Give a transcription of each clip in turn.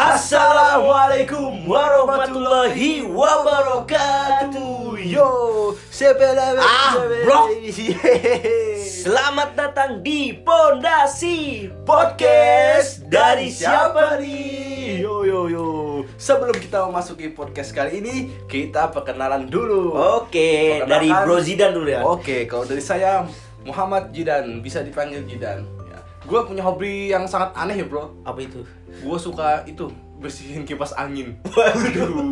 Assalamualaikum warahmatullahi wabarakatuh. Yo, Ah, bro. Selamat datang di Pondasi Podcast dari siapa nih? Yo yo yo. Sebelum kita memasuki podcast kali ini, kita perkenalan dulu. Oke, Perkenalkan. dari Bro Zidan dulu ya. Oke, kalau dari saya Muhammad Jidan, bisa dipanggil Jidan. Gue punya hobi yang sangat aneh ya bro. Apa itu? Gue suka itu bersihin kipas angin. Waduh.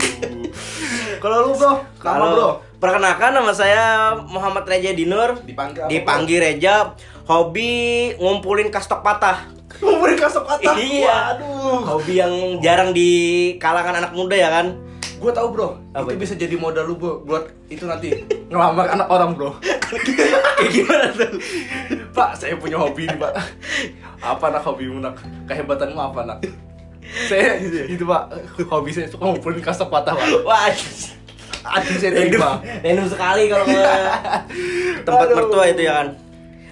Kalau lu bro, Kalau bro? perkenalkan nama saya Muhammad Reja Dinur. Dipanggil apa, Dipanggil Reja. Hobi ngumpulin kastok patah. Umur kasok kata. Iya. Waduh. Hobi yang jarang di kalangan anak muda ya kan? Gue tahu bro, Apa itu itu? bisa jadi modal lu bro buat itu nanti ngelamar anak orang bro. Kayak gimana tuh? Pak, saya punya hobi nih pak. Apa nak hobimu nak? Kehebatanmu apa nak? Saya itu pak, hobi saya suka ngumpulin kasok patah pak. Wah, Aduh saya terima. random sekali kalau ke tempat Aduh. mertua itu ya kan.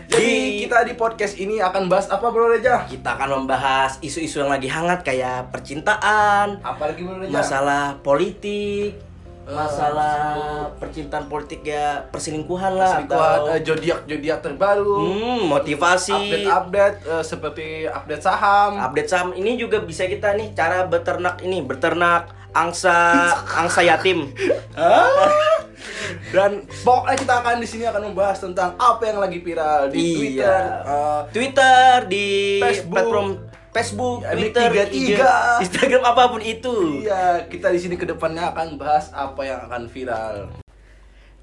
Jadi Di- kita di podcast ini akan bahas apa bro Reja? kita akan membahas isu-isu yang lagi hangat kayak percintaan, Apalagi bro Reja? masalah politik, masalah percintaan politik ya perselingkuhan lah Selingkuhan, atau eh, zodiak zodiak terbaru. hmm, motivasi, Update-update eh, seperti update saham. update saham ini juga bisa kita nih cara beternak ini berternak angsa angsa yatim. Dan pokoknya kita akan di sini akan membahas tentang apa yang lagi viral di Iya. Twitter, eh, Twitter di Facebook. platform Facebook, Ya, Twitter. IG, Instagram apa pun itu. Iya, kita di sini ke depannya akan bahas apa yang akan viral.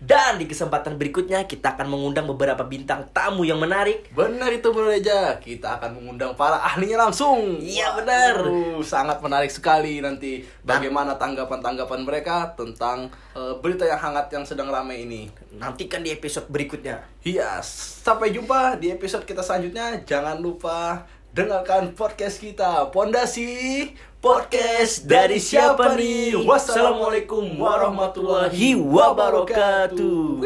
Dan di kesempatan berikutnya kita akan mengundang beberapa bintang tamu yang menarik. Benar itu Bro Reja, kita akan mengundang para ahlinya langsung. Iya, benar. Waduh, sangat menarik sekali nanti bagaimana tanggapan-tanggapan mereka tentang eh, berita yang hangat yang sedang ramai ini. Nantikan di episode berikutnya. Iya, sampai jumpa di episode kita selanjutnya. Jangan lupa dengarkan podcast kita, Pondasi Podcast dari siapa nih? Wassalamualaikum warahmatullahi wabarakatuh.